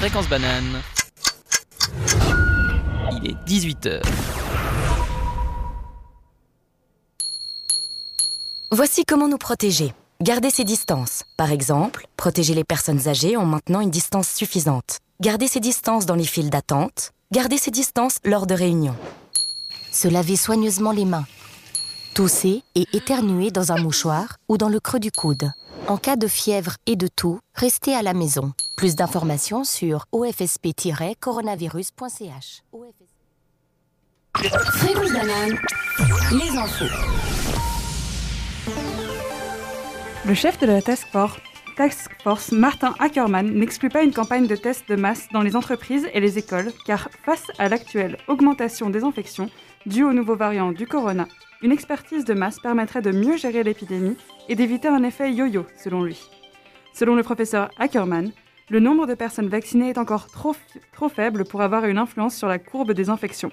Fréquence banane. Il est 18h. Voici comment nous protéger. Garder ses distances. Par exemple, protéger les personnes âgées en maintenant une distance suffisante. Garder ses distances dans les files d'attente. Garder ses distances lors de réunions. Se laver soigneusement les mains. Tousser et éternuer dans un mouchoir ou dans le creux du coude. En cas de fièvre et de toux, restez à la maison. Plus d'informations sur ofsp-coronavirus.ch. Banane, les infos. Le chef de la task force, task force, Martin Ackerman, n'exclut pas une campagne de tests de masse dans les entreprises et les écoles, car face à l'actuelle augmentation des infections due au nouveau variant du corona, une expertise de masse permettrait de mieux gérer l'épidémie et d'éviter un effet yo-yo, selon lui. Selon le professeur Ackerman, le nombre de personnes vaccinées est encore trop, faible pour avoir une influence sur la courbe des infections.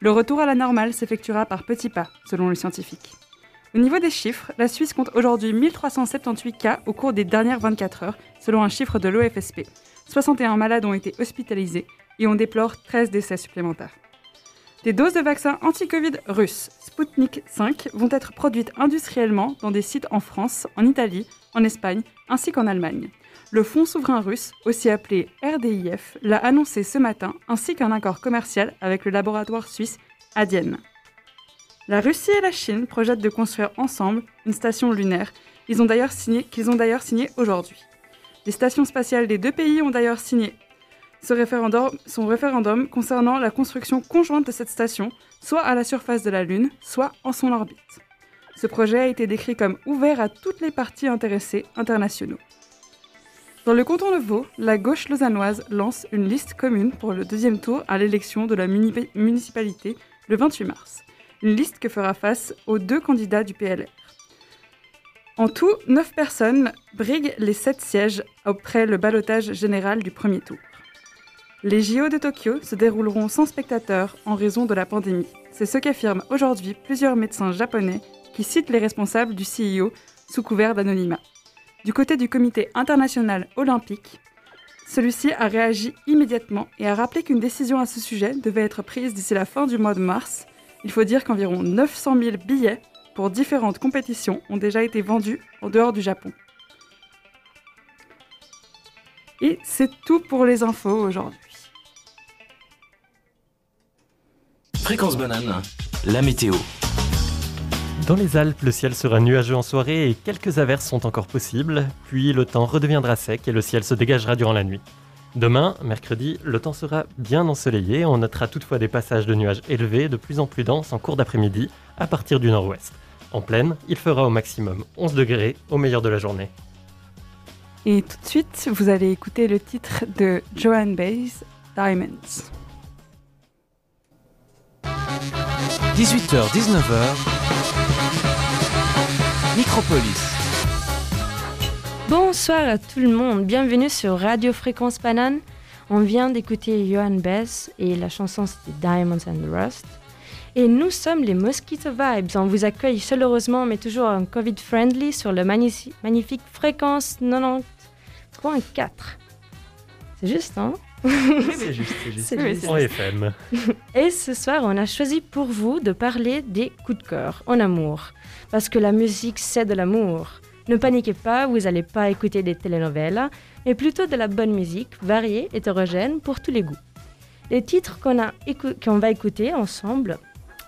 Le retour à la normale s'effectuera par petits pas, selon le scientifique. Au niveau des chiffres, la Suisse compte aujourd'hui 1378 cas au cours des dernières 24 heures, selon un chiffre de l'OFSP. 61 malades ont été hospitalisés et on déplore 13 décès supplémentaires. Des doses de vaccins anti-Covid russes Sputnik 5 vont être produites industriellement dans des sites en France, en Italie, en Espagne ainsi qu'en Allemagne. Le Fonds souverain russe, aussi appelé RDIF, l'a annoncé ce matin, ainsi qu'un accord commercial avec le laboratoire suisse Adienne. La Russie et la Chine projettent de construire ensemble une station lunaire ils qu'ils ont d'ailleurs signé aujourd'hui. Les stations spatiales des deux pays ont d'ailleurs signé ce référendum, son référendum concernant la construction conjointe de cette station, soit à la surface de la Lune, soit en son orbite. Ce projet a été décrit comme ouvert à toutes les parties intéressées internationaux. Dans le canton de Vaud, la gauche lausannoise lance une liste commune pour le deuxième tour à l'élection de la muni- municipalité le 28 mars. Une liste que fera face aux deux candidats du PLR. En tout, 9 personnes briguent les 7 sièges après le ballottage général du premier tour. Les JO de Tokyo se dérouleront sans spectateurs en raison de la pandémie. C'est ce qu'affirment aujourd'hui plusieurs médecins japonais qui citent les responsables du CIO sous couvert d'anonymat. Du côté du comité international olympique, celui-ci a réagi immédiatement et a rappelé qu'une décision à ce sujet devait être prise d'ici la fin du mois de mars. Il faut dire qu'environ 900 000 billets pour différentes compétitions ont déjà été vendus en dehors du Japon. Et c'est tout pour les infos aujourd'hui. Fréquence banane, la météo. Dans les Alpes, le ciel sera nuageux en soirée et quelques averses sont encore possibles, puis le temps redeviendra sec et le ciel se dégagera durant la nuit. Demain, mercredi, le temps sera bien ensoleillé, on notera toutefois des passages de nuages élevés de plus en plus denses en cours d'après-midi à partir du nord-ouest. En pleine, il fera au maximum 11 degrés au meilleur de la journée. Et tout de suite, vous allez écouter le titre de Joan Baez, Diamonds. 18h, 19h. Micropolis. Bonsoir à tout le monde, bienvenue sur Radio Fréquence Banane. On vient d'écouter Johan Bess et la chanson c'était Diamonds and Rust. Et nous sommes les Mosquito Vibes. On vous accueille chaleureusement mais toujours en Covid-friendly sur le magnifi- magnifique Fréquence 90.4. C'est juste, hein? C'est juste, c'est juste. En FM. Et ce soir, on a choisi pour vous de parler des coups de cœur en amour. Parce que la musique, c'est de l'amour. Ne paniquez pas, vous n'allez pas écouter des telenovelas, mais plutôt de la bonne musique, variée, hétérogène, pour tous les goûts. Les titres qu'on a écou- qu'on va écouter ensemble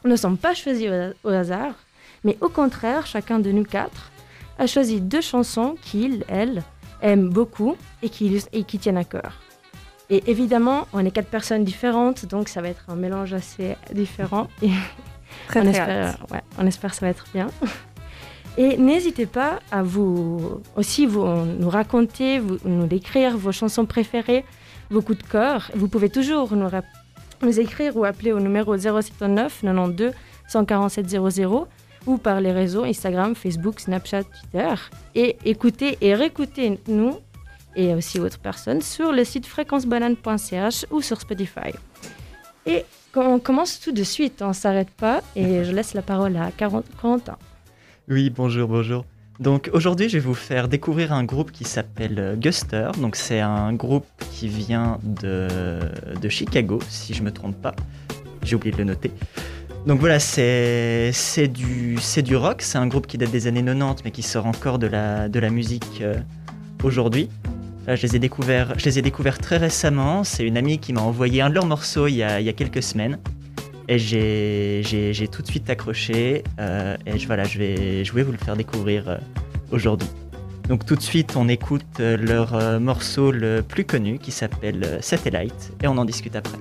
ne sont pas choisis au, au hasard, mais au contraire, chacun de nous quatre a choisi deux chansons qu'il, elle, aime beaucoup et qui, et qui tiennent à cœur. Et évidemment, on est quatre personnes différentes, donc ça va être un mélange assez différent. Et Très on, très espère, ouais, on espère que ça va être bien. Et n'hésitez pas à vous aussi vous, nous raconter, vous, nous décrire vos chansons préférées, vos coups de cœur. Vous pouvez toujours nous, nous écrire ou appeler au numéro 079 92 147 00 ou par les réseaux Instagram, Facebook, Snapchat, Twitter. Et écoutez et réécoutez nous et aussi autres personnes sur le site fréquencebanane.ch ou sur Spotify. Et on commence tout de suite, on ne s'arrête pas et je laisse la parole à 40 Corentin. Oui, bonjour, bonjour. Donc aujourd'hui, je vais vous faire découvrir un groupe qui s'appelle euh, Guster. Donc c'est un groupe qui vient de, de Chicago, si je me trompe pas. J'ai oublié de le noter. Donc voilà, c'est du, du rock. C'est un groupe qui date des années 90, mais qui sort encore de la, de la musique euh, aujourd'hui. Là, je les ai découverts, très récemment. C'est une amie qui m'a envoyé un de leurs morceaux il y a, quelques semaines. Et j'ai, tout de suite accroché. euh, et je, voilà, je vais, je vais vous le faire découvrir euh, aujourd'hui. Donc tout de suite, on écoute euh, leur euh, morceau le plus connu qui s'appelle euh, Satellite. Et on en discute après.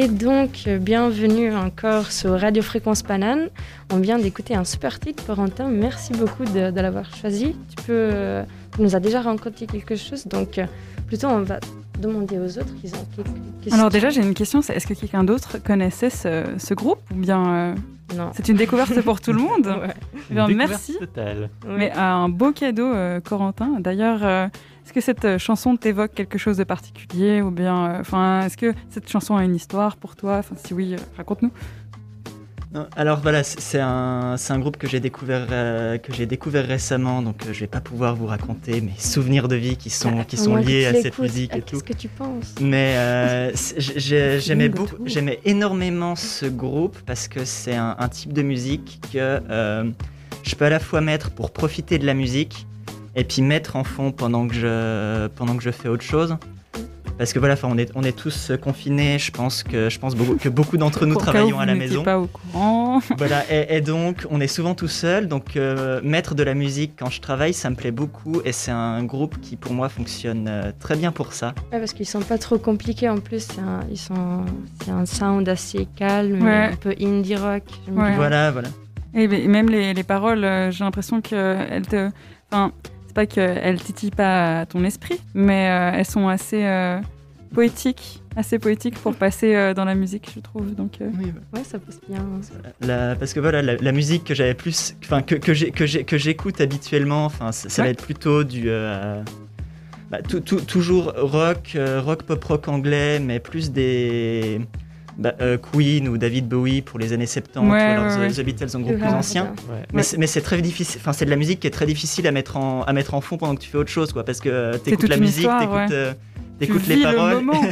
Et donc, bienvenue encore sur Radio Fréquence Banane. On vient d'écouter un super titre, Corentin. Merci beaucoup de, de l'avoir choisi. Tu peux, tu nous as déjà rencontré quelque chose, donc euh, plutôt on va demander aux autres qu'ils ont. Alors déjà, j'ai une question, c'est est-ce que quelqu'un d'autre connaissait ce, ce groupe ou bien euh, non. c'est une découverte pour tout le monde Ouais. Eh bien, Une merci. totale. Mais un beau cadeau, euh, Corentin. D'ailleurs, euh, est-ce que cette euh, chanson t'évoque quelque chose de particulier ou bien, euh, enfin, est-ce que cette chanson a une histoire pour toi? Enfin, si oui, euh, raconte-nous. Alors voilà, c'est un, c'est un groupe que j'ai découvert, euh, que j'ai découvert récemment, donc euh, je vais pas pouvoir vous raconter mes souvenirs de vie qui sont, qui sont liés à cette musique Ah, et tout. Qu'est-ce que tu penses? Mais euh, j'aimais beaucoup, énormément ce groupe parce que c'est un, un type de musique que euh, je peux à la fois mettre pour profiter de la musique et puis mettre en fond pendant que je, pendant que je fais autre chose. Parce que voilà, enfin, on est, on est tous confinés. Je pense que, je pense beaucoup, que beaucoup d'entre nous travaillons vous à la maison. pas au courant. Voilà, et, et donc on est souvent tout seul, donc euh, mettre de la musique quand je travaille, ça me plaît beaucoup, et c'est un groupe qui pour moi fonctionne euh, très bien pour ça. Ouais, parce qu'ils sont pas trop compliqués en plus. C'est un, ils sont, c'est un sound assez calme, Ouais. un peu indie rock. Ouais. Voilà, voilà. Et même les, les paroles, euh, j'ai l'impression qu'elles te. Enfin, pas qu'elles titillent pas ton esprit, mais euh, elles sont assez euh, poétiques, assez poétiques pour passer euh, dans la musique, je trouve. Donc, euh, Oui, Ouais, ça passe bien. la- parce que voilà, la, la musique que j'avais plus, enfin que, que j'écoute habituellement, enfin ça, ça va être plutôt du, euh, bah, toujours rock, euh, rock pop rock anglais, mais plus des bah, euh, Queen ou David Bowie pour les années 70, Ouais, ou alors ouais, The, ouais. The Beatles en groupe plus ancien. Ouais. Mais c'est- très difficile, enfin c'est de la musique qui est très difficile à mettre en, à mettre en fond pendant que tu fais autre chose, quoi, parce que euh, t'écoutes la musique, t'écoutes ouais. euh, vis les paroles. le moment.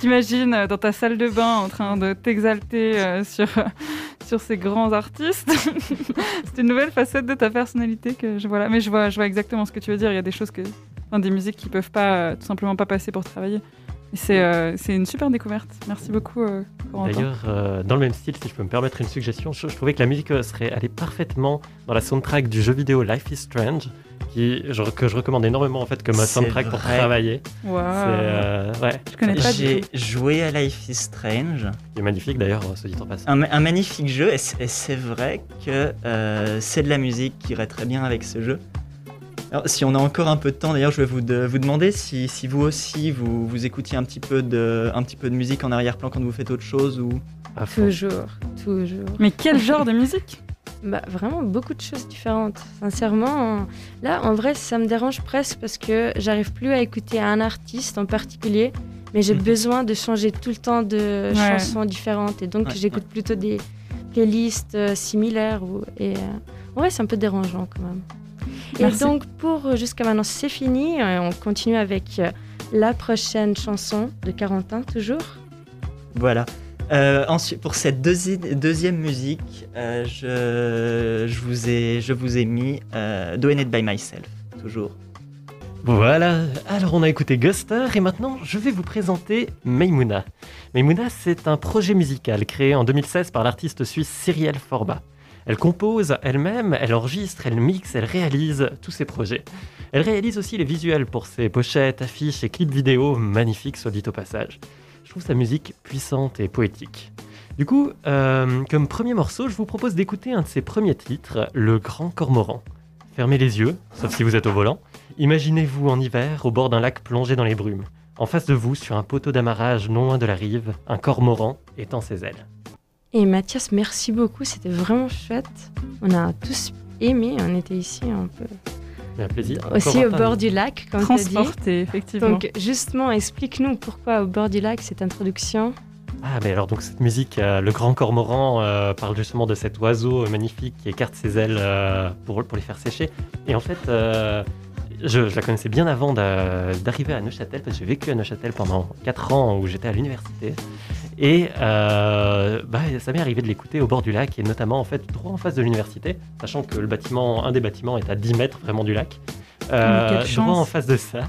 T'imagines euh, dans ta salle de bain en train de t'exalter euh, sur, sur ces grands artistes. c'est une nouvelle facette de ta personnalité que je vois là. Mais je vois, je vois exactement ce que tu veux dire. Il y a des choses que, enfin, des musiques qui peuvent pas, euh, tout simplement pas passer pour travailler. C'est, euh, c'est une super découverte. Merci beaucoup, euh. D'ailleurs, euh, dans le même style, si je peux me permettre une suggestion, je, je trouvais que la musique euh, serait allée parfaitement dans la soundtrack du jeu vidéo Life is Strange, qui, je- que je recommande énormément en fait comme soundtrack pour travailler. Euh, ouais, Je connais pas du J'ai joué à Life is Strange, qui est magnifique d'ailleurs, se dit en passant. un, un magnifique jeu, et c'est vrai que euh, c'est de la musique qui irait très bien avec ce jeu. Alors, si on a encore un peu de temps, d'ailleurs, je vais vous, de- vous demander si, si vous aussi vous, vous écoutiez un petit, peu de, un petit peu de musique en arrière-plan quand vous faites autre chose ou. Toujours, toujours. Mais quel genre de musique? Bah, vraiment beaucoup de choses différentes. Sincèrement, là, en vrai, ça me dérange presque parce que j'arrive plus à écouter un artiste en particulier, mais j'ai Mhm. besoin de changer tout le temps de Ouais. chansons différentes. Et donc, Ouais, j'écoute plutôt des playlists euh, similaires. Ou, et, euh, en vrai, c'est un peu dérangeant quand même. Et Merci. donc, pour euh, jusqu'à maintenant, c'est fini. Euh, on continue avec euh, la prochaine chanson de Carentin, toujours. Voilà. Euh, ensuite, pour cette deuxi- deuxième musique, euh, je, je, vous ai, je vous ai mis euh, Doing It By Myself, toujours. Voilà, alors on a écouté Guster et maintenant je vais vous présenter Meimouna. Meimouna, c'est un projet musical créé en 2016 par l'artiste suisse Cyrielle Forba. Elle compose elle-même, elle enregistre, elle mixe, elle réalise tous ses projets. Elle réalise aussi les visuels pour ses pochettes, affiches et clips vidéo magnifiques, soit dit au passage. Je trouve sa musique puissante et poétique. Du coup, euh, comme premier morceau, je vous propose d'écouter un de ses premiers titres, Le Grand Cormoran. Fermez les yeux, sauf si vous êtes au volant. Imaginez-vous en hiver au bord d'un lac plongé dans les brumes. En face de vous, sur un poteau d'amarrage non loin de la rive, un cormoran étend ses ailes. Et Mathias, merci beaucoup, c'était vraiment chouette. On a tous aimé, on était ici un peu Un plaisir. Aussi au bord du lac, comme tu as dit. Transporté, effectivement. Donc justement, explique-nous pourquoi au bord du lac cette introduction. Ah, mais alors, donc, cette musique, euh, le grand cormoran, euh, parle justement de cet oiseau magnifique qui écarte ses ailes euh, pour, pour les faire sécher. Et en fait, euh, je, je la connaissais bien avant d'a- d'arriver à Neuchâtel, parce que j'ai vécu à Neuchâtel pendant 4 ans où j'étais à l'université. Et euh, bah, ça m'est arrivé de l'écouter au bord du lac, et notamment en fait droit en face de l'université, sachant que le bâtiment, un des bâtiments est à 10 mètres vraiment du lac. Euh, droit en face de ça,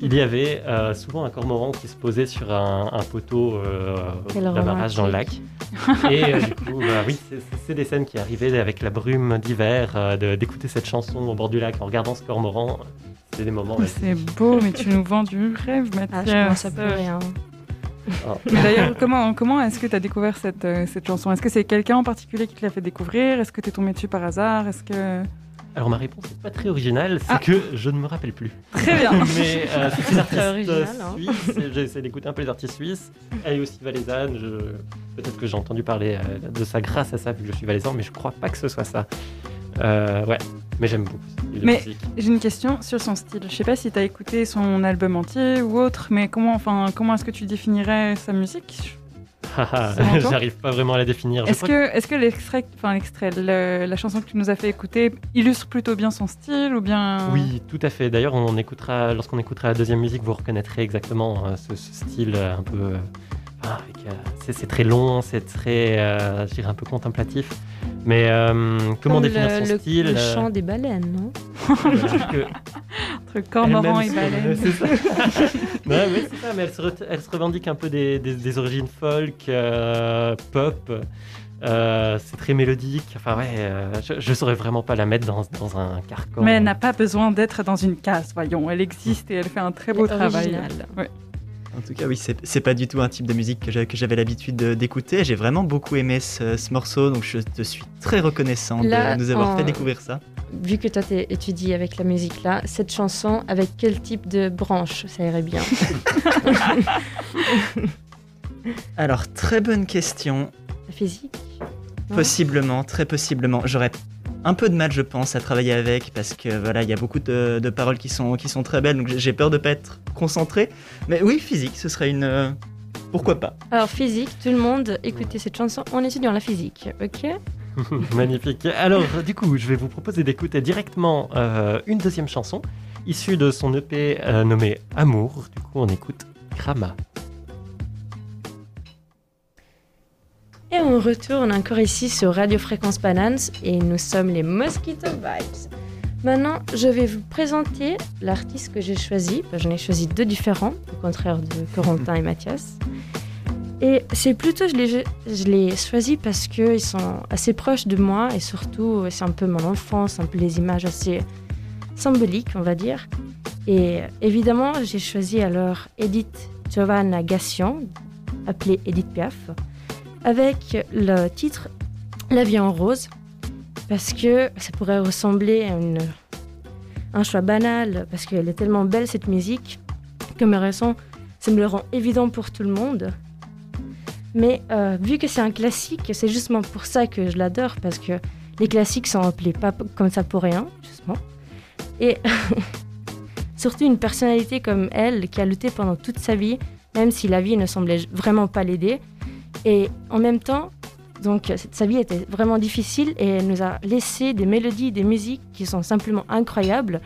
il y avait euh, souvent un cormoran qui se posait sur un, un poteau euh, d'amarrage dans le lac. Et euh, du coup, bah oui, c'est- c'est c'est des scènes qui arrivaient avec la brume d'hiver, euh, d'écouter cette chanson au bord du lac en regardant ce cormoran. C'était des moments. C'est beau, mais tu nous vends du rêve, Ah, Mathias. je commence à pleurer. hein. Mais d'ailleurs, comment, comment est-ce que tu as découvert cette, euh, cette chanson? Est-ce que c'est quelqu'un en particulier qui te l'a fait découvrir? Est-ce que tu es tombé dessus par hasard? Est-ce que... Alors ma réponse n'est pas très originale, c'est Ah. que je ne me rappelle plus. Très bien Mais euh, c'est une Très artiste original, hein. suisse. et J'essaie d'écouter un peu les artistes suisses. Elle est aussi valaisanne. Je... Peut-être que j'ai entendu parler euh, de ça grâce à ça, vu que je suis valaisan, mais je crois pas que ce soit ça. Euh, ouais, mais j'aime beaucoup Mais-. J'ai une question sur son style. Je sais pas si tu as écouté son album entier ou autre, mais comment, enfin, comment est-ce que tu définirais sa musique? Ça m'entend J'arrive pas vraiment à la définir. Est-ce crois que, est-ce que l'extrait, enfin l'extrait, le- la chanson que tu nous as fait écouter illustre plutôt bien son style ou bien? Oui, tout à fait. D'ailleurs, on écoutera, lorsqu'on écoutera la deuxième musique, vous reconnaîtrez exactement euh, ce, ce style euh, un peu. euh, ah, c'est, c'est très long, c'est très, euh, je dirais un peu contemplatif. Mais euh, comment Comme définir le, son le- style Le euh, chant des baleines, non entre cormoran et baleine c'est ça. Ouais, mais c'est ça, mais elle se, re- elle se revendique un peu des, des- des origines folk, euh, pop. euh, c'est très mélodique. Enfin, ouais, euh, je, je saurais vraiment pas la mettre dans, dans un carcan. Mais elle n'a pas besoin d'être dans une case, voyons. Elle existe et elle fait un très beau travail. originale. En tout cas, oui, c'est pas du tout un type de musique que j'a- que j'avais l'habitude de- d'écouter. J'ai vraiment beaucoup aimé ce, ce morceau, donc je te suis très reconnaissant de nous avoir en- fait découvrir ça. Vu que toi t'es étudié avec la musique là, cette chanson, avec quel type de branche? Ça irait bien Alors, très bonne question. La physique? Possiblement, très possiblement. J'aurais un peu de mal, je pense, à travailler avec parce que voilà, il y a beaucoup de, de paroles qui sont, qui sont très belles, donc j'ai- j'ai peur de pas être concentré. Mais oui, physique, ce serait une. euh, Pourquoi pas Alors physique, tout le monde écoutez cette chanson en étudiant la physique, ok Magnifique. Alors, du coup, je vais vous proposer d'écouter directement euh, une deuxième chanson issue de son EP euh, nommé Amour. Du coup, on écoute Krama. Et on retourne encore ici sur Radio Fréquence et nous sommes les Mosquito Vibes. Maintenant, je vais vous présenter l'artiste que j'ai choisi. J'en ai choisi deux différents, au contraire de Corentin et Mathias. Et c'est plutôt, je les choisis parce qu'ils sont assez proches de moi et surtout, c'est un peu mon enfance, un peu les images assez symboliques, on va dire. Et évidemment, j'ai choisi alors Edith Giovanna Gassion, appelée Edith Piaf avec le titre La vie en rose, parce que ça pourrait ressembler à un choix banal, parce qu'elle est tellement belle cette musique, que me ressent, ça me le rend évident pour tout le monde. Mais euh, vu que c'est un classique, c'est justement pour ça que je l'adore, parce que les classiques sont appelés pas comme ça pour rien, justement. Et surtout une personnalité comme elle, qui a lutté pendant toute sa vie, même si la vie ne semblait vraiment pas l'aider, et en même temps, donc sa vie était vraiment difficile et elle nous a laissé des mélodies, des musiques qui sont simplement incroyables.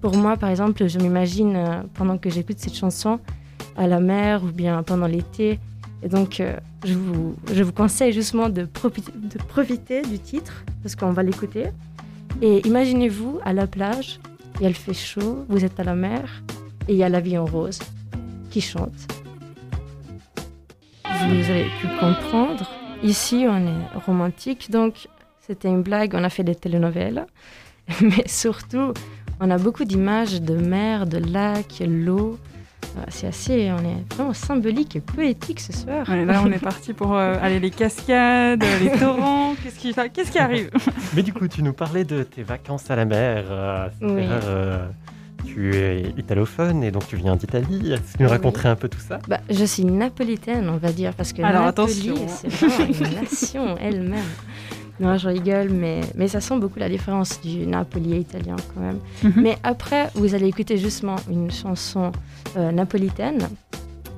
Pour moi, par exemple, je m'imagine euh, pendant que j'écoute cette chanson à la mer ou bien pendant l'été. Et donc, euh, je, vous, conseille justement de, profiter- de profiter du titre parce qu'on va l'écouter. Et imaginez-vous à la plage, et elle fait chaud, vous êtes à la mer et il y a la vie en rose qui chante. Vous avez pu comprendre. Ici, on est romantique, donc c'était une blague. On a fait des télénovelas, mais surtout, on a beaucoup d'images de mer, de lac, l'eau. Euh, C'est assez, on est vraiment symbolique et poétique ce soir. Ouais, là, on est parti pour euh, aller les cascades, les torrents. Qu'est-ce qui, qu'est-ce qui arrive? Mais du coup, tu nous parlais de tes vacances à la mer. euh, Oui. Tu es italophone et donc tu viens d'Italie. Est-ce que tu nous Oui. raconterais un peu tout ça? Bah, je suis napolitaine, on va dire, parce que Alors, Napoli, attention. c'est vraiment une nation elle-même. Non, je rigole, mais, mais ça sent beaucoup la différence du Napoli italien quand même. Mhm. Mais après, vous allez écouter justement une chanson euh, napolitaine,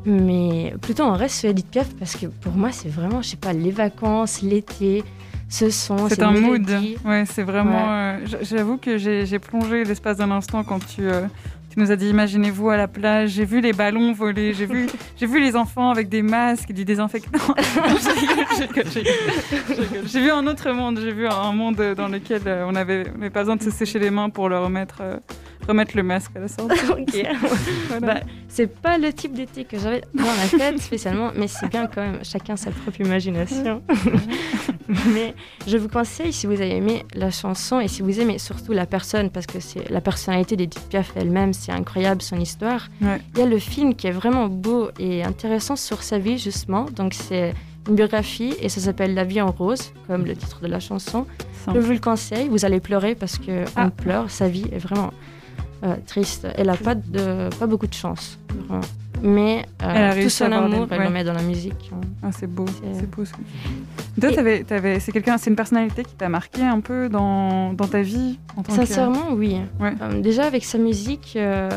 mais plutôt on reste sur Edith Piaf parce que pour moi, c'est vraiment, je sais pas, les vacances, l'été, ce son, C'est ces un mood. Ouais, c'est vraiment. euh, J'avoue que j'ai plongé l'espace d'un instant quand tu, euh, tu nous as dit imaginez-vous à la plage. J'ai vu les ballons voler. J'ai vu, j'ai vu les enfants avec des masques du désinfectant. J'ai vu un autre monde. J'ai vu un monde dans lequel euh, on avait, on avait pas besoin de se sécher les mains pour le remettre, remettre le masque à la sortie. Ok. Voilà. Bah, c'est pas le type d'été que j'avais dans la tête spécialement, mais c'est bien quand même, chacun sa propre imagination. mais je vous conseille, si vous avez aimé la chanson et si vous aimez surtout la personne, parce que c'est la personnalité d'Edith Piaf elle-même, c'est incroyable son histoire. Ouais. Il y a le film qui est vraiment beau et intéressant sur sa vie justement, donc c'est une biographie et ça s'appelle La vie en rose, comme le titre de la chanson. Je vous le conseille, vous allez pleurer parce que Ah. on pleure, sa vie est vraiment euh, triste. Elle a pas, de, pas beaucoup de chance, vraiment. Mais euh, tout son des- amour, elle ouais. le met dans la musique. Ah, c'est beau, C'est- beau. Toi, Et- t'avais- t'avais- c'est quelqu'un, c'est une personnalité qui t'a marqué un peu dans, dans ta vie en tant que- Sincèrement, oui. Ouais. Euh, déjà, avec sa musique, euh,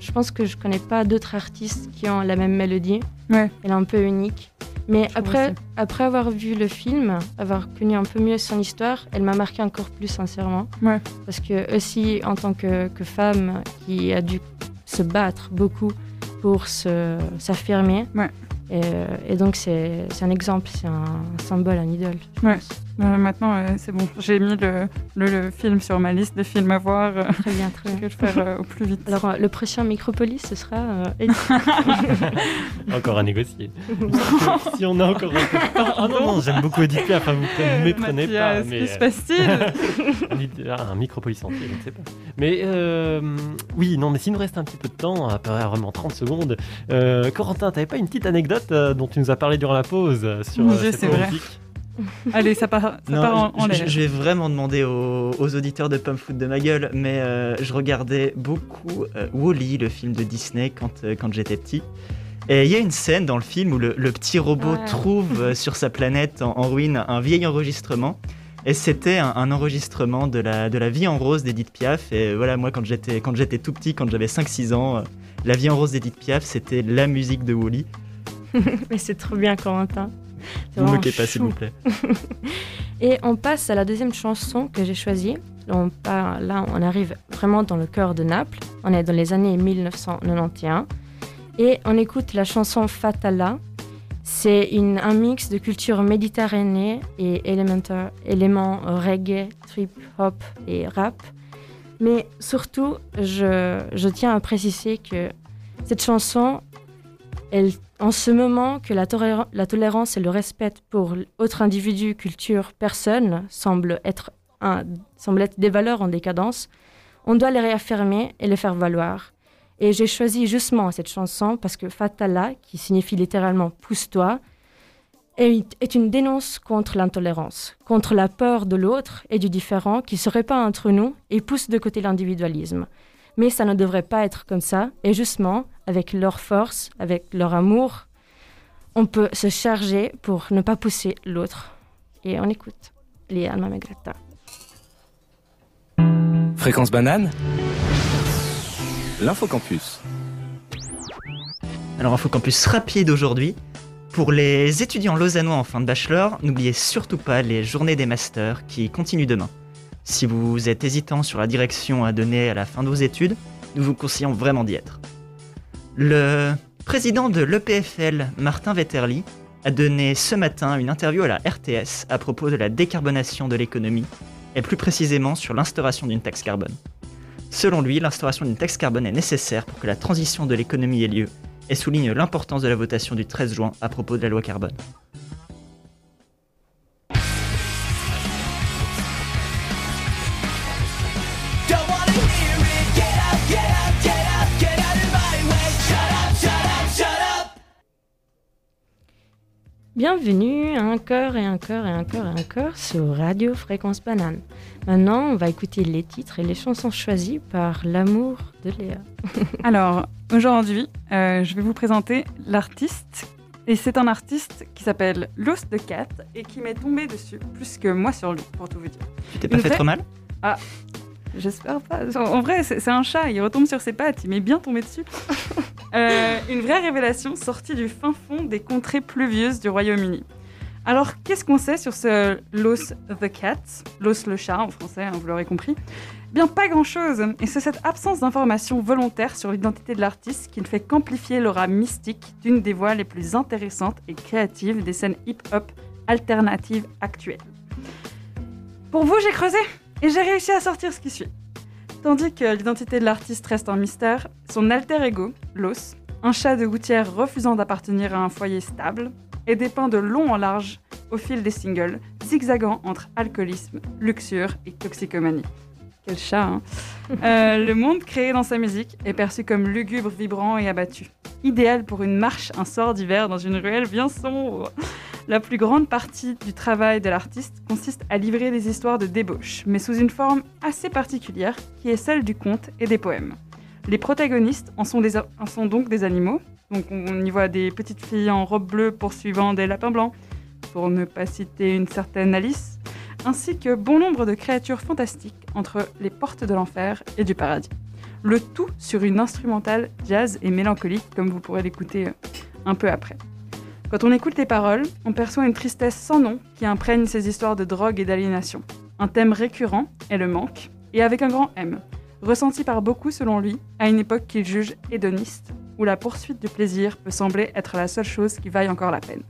je pense que je connais pas d'autres artistes qui ont la même mélodie. Ouais. Elle est un peu unique. Mais après, après avoir vu le film, avoir connu un peu mieux son histoire, elle m'a marqué encore plus sincèrement. Ouais. Parce que aussi, en tant que, que femme qui a dû se battre beaucoup pour s'affirmer. Ouais. Et, euh, et donc, c'est c'est un exemple, c'est un symbole, un idole. je Ouais. pense. Euh, maintenant, euh, c'est bon. J'ai mis le, le, le film sur ma liste des films à voir. euh, Très bien, très que bien. je vais faire euh, au plus vite. Alors, euh, le prochain Micropolis, ce sera euh, Encore à négocier. si on a encore un peu de temps. Ah non, non, j'aime beaucoup Edith Piaf, hein, vous ne méprenez pas. Mathias, Mais, que se passe-t-il Un ah, un micropolis entier, je ne sais pas. Mais euh, oui, non, mais s'il nous reste un petit peu de temps, à peu près vraiment 30 secondes, euh, Corentin, t'avais pas une petite anecdote euh, dont tu nous as parlé durant la pause euh, sur Mon euh, Dieu, cette c'est vrai. musique Allez, ça part, ça Non, part en, l'air. je vais vraiment demander aux, aux auditeurs de pas me foutre de ma gueule, mais euh, je regardais beaucoup euh, Wall-E, le film de Disney, quand, euh, quand j'étais petit. Et il y a une scène dans le film où le, le petit robot Ouais. trouve euh, sur sa planète en, en ruine un vieil enregistrement. Et c'était un, un enregistrement de la, de la vie en rose d'Edith Piaf. Et voilà, moi, quand j'étais, quand j'étais tout petit, quand j'avais 5-6 ans, euh, la vie en rose d'Edith Piaf, c'était la musique de Wall-E. Mais c'est trop bien, Corentin. Vous vraiment moquez pas, s'il vous plaît. Et on passe à la deuxième chanson que j'ai choisie. On part- là, on arrive vraiment dans le cœur de Naples. On est dans les années 1991. Et on écoute la chanson Fatala. C'est un mix de culture méditerranée et éléments reggae, trip hop et rap. Mais surtout, je, je tiens à préciser que cette chanson, en ce moment que la, toléra- la tolérance et le respect pour autres individus, culture, personnes semblent être, semblent être des valeurs en décadence, on doit les réaffirmer et les faire valoir. Et j'ai choisi justement cette chanson parce que Fatala, qui signifie littéralement pousse-toi, est une dénonce contre l'intolérance, contre la peur de l'autre et du différent qui se répand entre nous et pousse de côté l'individualisme. Mais ça ne devrait pas être comme ça. Et justement, avec leur force, avec leur amour, on peut se charger pour ne pas pousser l'autre. Et on écoute les Alma Magretta. Fréquence banane L'infocampus. Alors, info campus rapide aujourd'hui. Pour les étudiants lausannois en fin de bachelor, n'oubliez surtout pas les journées des masters qui continuent demain. Si vous êtes hésitant sur la direction à donner à la fin de vos études, nous vous conseillons vraiment d'y être. Le président de l'EPFL, Martin Vetterli, a donné ce matin une interview à la RTS à propos de la décarbonation de l'économie, et plus précisément sur l'instauration d'une taxe carbone. Selon lui, l'instauration d'une taxe carbone est nécessaire pour que la transition de l'économie ait lieu et souligne l'importance de la votation du 13 juin à propos de la loi carbone. Bienvenue à un cœur et un cœur et un cœur et un cœur sur Radio Fréquence Banane. Maintenant, on va écouter les titres et les chansons choisies par l'amour de Léa. Alors, aujourd'hui, euh, je vais vous présenter l'artiste Et c'est un artiste qui s'appelle Lost the Cat et qui m'est tombé dessus plus que moi sur lui, pour tout vous dire. Tu t'es pas Une fait vraie- trop mal? J'espère pas. En vrai, c'est un chat, il retombe sur ses pattes, il m'est bien tombé dessus. Euh, une vraie révélation sortie du fin fond des contrées pluvieuses du Royaume-Uni. Alors, qu'est-ce qu'on sait sur ce Los the Cat Los le chat en français, hein, vous l'aurez compris. Eh Bien, pas grand-chose. Et c'est cette absence d'information volontaire sur l'identité de l'artiste qui ne fait qu'amplifier l'aura mystique d'une des voix les plus intéressantes et créatives des scènes hip-hop alternatives actuelles. Pour vous, j'ai creusé et j'ai réussi à sortir ce qui suit. Tandis que l'identité de l'artiste reste un mystère, son alter ego, Los, un chat de gouttière refusant d'appartenir à un foyer stable, est dépeint de long en large au fil des singles, zigzagant entre alcoolisme, luxure et toxicomanie. Quel chat, hein Euh, Le monde créé dans sa musique est perçu comme lugubre, vibrant et abattu. Idéal pour une marche un soir d'hiver dans une ruelle bien sombre. La plus grande partie du travail de l'artiste consiste à livrer des histoires de débauche, mais sous une forme assez particulière, qui est celle du conte et des poèmes. Les protagonistes en sont, donc des animaux, donc on y voit des petites filles en robe bleue poursuivant des lapins blancs, pour ne pas citer une certaine Alice, ainsi que bon nombre de créatures fantastiques entre les portes de l'enfer et du paradis. Le tout sur une instrumentale jazz et mélancolique, comme vous pourrez l'écouter euh, un peu après. Quand on écoute les paroles, on perçoit une tristesse sans nom qui imprègne ces histoires de drogue et d'aliénation. Un thème récurrent est le manque, et avec un grand M, ressenti par beaucoup selon lui, à une époque qu'il juge hédoniste, où la poursuite du plaisir peut sembler être la seule chose qui vaille encore la peine.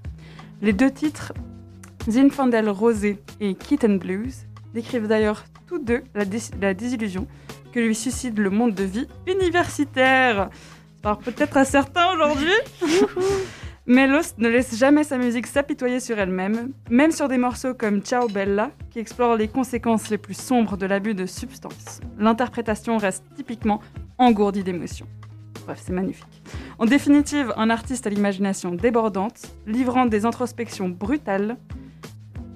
Les deux titres, Zinfandel Rosé et Kitten Blues, décrivent d'ailleurs tous deux la, dés- la désillusion que lui suscite le monde de vie universitaire. Ça peut-être à certains aujourd'hui. Mais Lost ne laisse jamais sa musique s'apitoyer sur elle-même, même sur des morceaux comme Ciao Bella, qui explorent les conséquences les plus sombres de l'abus de substances. L'interprétation reste typiquement engourdie d'émotions. Bref, c'est magnifique. En définitive, un artiste à l'imagination débordante, livrant des introspections brutales,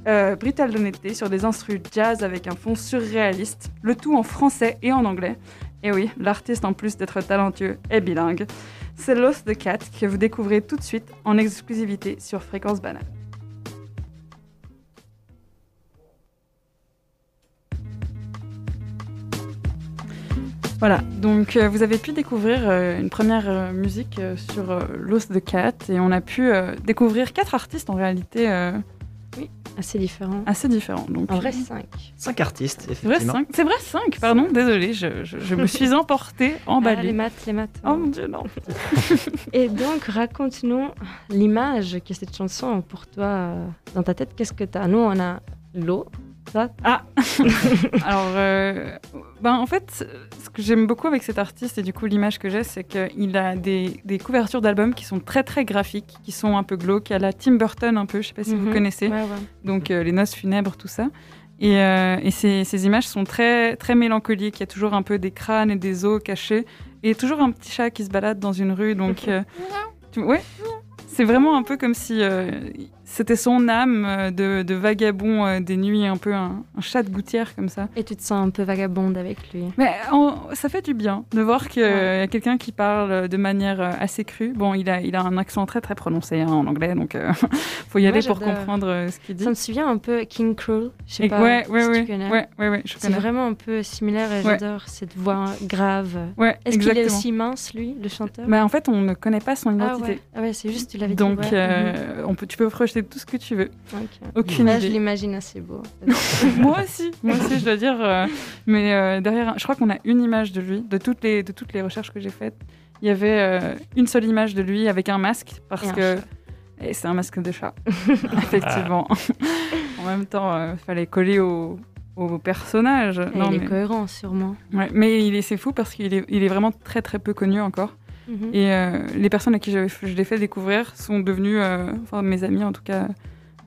euh, brutales d'honnêteté sur des instrus jazz avec un fond surréaliste, le tout en français et en anglais. Et oui, l'artiste, en plus d'être talentueux, est bilingue. C'est Lost the Cat que vous découvrez tout de suite en exclusivité sur Fréquence Banane. Voilà, donc euh, vous avez pu découvrir euh, une première euh, musique sur Lost the Cat et on a pu découvrir quatre artistes en réalité euh, Assez différent. assez différents. Donc, En vrai, 5. Cinq artistes, c'est vrai effectivement. 5, c'est vrai 5, pardon, désolé, je, je- je me suis emportée, Ah, les emballée. maths, les maths. oh mon dieu, non. Et donc, raconte-nous l'image que cette chanson a pour toi euh, dans ta tête. Qu'est-ce que tu as Nous, on a l'eau. Toi, Alors, euh, ben, en fait, ce que j'aime beaucoup avec cet artiste et du coup l'image que j'ai, c'est qu'il a des, des couvertures d'albums qui sont très très graphiques, qui sont un peu glauques, à la Tim Burton un peu, je sais pas si vous Mhm. connaissez, Ouais, ouais. donc euh, les noces funèbres, tout ça. Et, euh, et ces, ces images sont très très mélancoliques, il y a toujours un peu des crânes et des os cachés, et toujours un petit chat qui se balade dans une rue, donc... euh, tu- ouais, c'est vraiment un peu comme si euh, c'était son âme euh, de, de vagabond euh, des nuits, un peu un, un chat de gouttière comme ça. Et tu te sens un peu vagabonde avec lui. Mais ça fait du bien de voir qu'il Ouais. y a quelqu'un qui parle de manière euh, assez crue. Bon, il a, il a un accent très très prononcé hein, en anglais, donc euh, faut y Moi, aller pour comprendre euh, ce qu'il dit. Ça me souvient un peu King Cruel. Je sais pas ouais, si ouais, tu connais. ouais, ouais, ouais, je C'est vraiment un peu similaire et j'adore cette voix grave. Ouais, Est-ce qu'il est aussi mince, lui, le chanteur? Mais en fait, on ne connaît pas son Ah identité. ouais, ah ouais c'est juste, tu l'avais dit. Donc, euh, on peut, tu peux projeter tout ce que tu veux. Aucune Là, je idée. l'imagine assez beau. moi aussi, moi aussi, je dois dire. euh, mais euh, derrière, je crois qu'on a une image de lui, de toutes les, de toutes les recherches que j'ai faites. Il y avait euh, une seule image de lui avec un masque, parce Et que c'est un masque de chat, effectivement. en même temps, il fallait coller au, au personnage. Et Non, il mais, est cohérent, sûrement. ouais, mais il est, c'est fou parce qu'il est, il est vraiment très très peu connu encore. Mhm. Et euh, les personnes à qui je, je l'ai fait découvrir sont devenues, euh, enfin mes amis en tout cas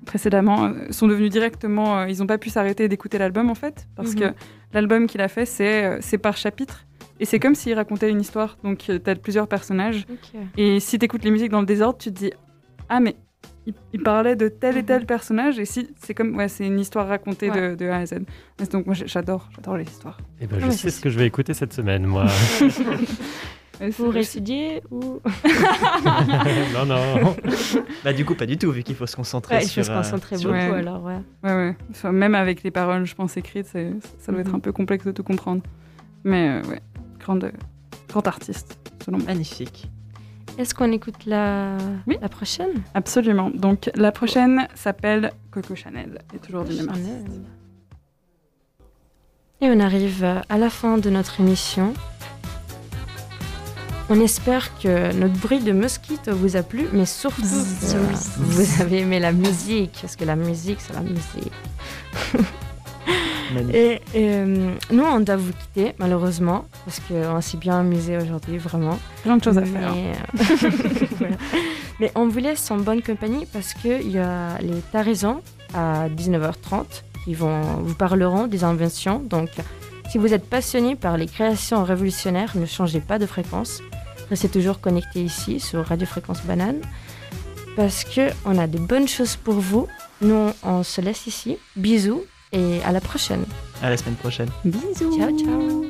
précédemment, euh, sont devenus directement, euh, ils n'ont pas pu s'arrêter d'écouter l'album en fait, parce Mhm. que l'album qu'il a fait c'est euh, par chapitre. Et c'est comme s'il racontait une histoire, donc tu as plusieurs personnages. Et si tu écoutes les musiques dans le désordre, tu te dis Ah, mais il, il parlait de tel et Mhm. tel personnage, et si c'est comme, ouais, c'est une histoire racontée de, Ouais. de A à Z. Donc moi j'adore, j'adore les histoires. Eh ben, Ah, je sais ce que je vais écouter cette semaine, moi. Pour étudier ou... non, non. Bah du coup pas du tout vu qu'il faut se concentrer Ouais, il sur. faut se euh, concentrer sur- beaucoup Ouais. alors, ouais. Ouais, ouais. Enfin, même avec les paroles, je pense, écrites, c'est- ça doit être Mhm. un peu complexe de tout comprendre. Mais euh, ouais, grande, grand artiste, selon moi. Magnifique. Est-ce qu'on écoute la... Oui. la prochaine? Absolument. Donc la prochaine s'appelle Coco Chanel, et toujours du même artiste. Et on arrive à la fin de notre émission. On espère que notre bruit de mosquito vous a plu, mais surtout que vous avez aimé la musique, parce que la musique, c'est la musique. Et, et, euh, nous, on doit vous quitter, malheureusement, parce qu'on s'est bien amusé aujourd'hui, vraiment. Plein de choses à faire. Mais, euh, voilà. Mais on vous laisse en bonne compagnie parce qu'il y a les T'as raison à 19h30 qui vont, vous parleront des inventions. Donc, si vous êtes passionné par les créations révolutionnaires, ne changez pas de fréquence. Restez toujours connecté ici sur Radio Fréquence Banane parce qu'on a de bonnes choses pour vous. Nous, on se laisse ici. Bisous et à la prochaine. À la semaine prochaine. Bisous. Ciao, ciao.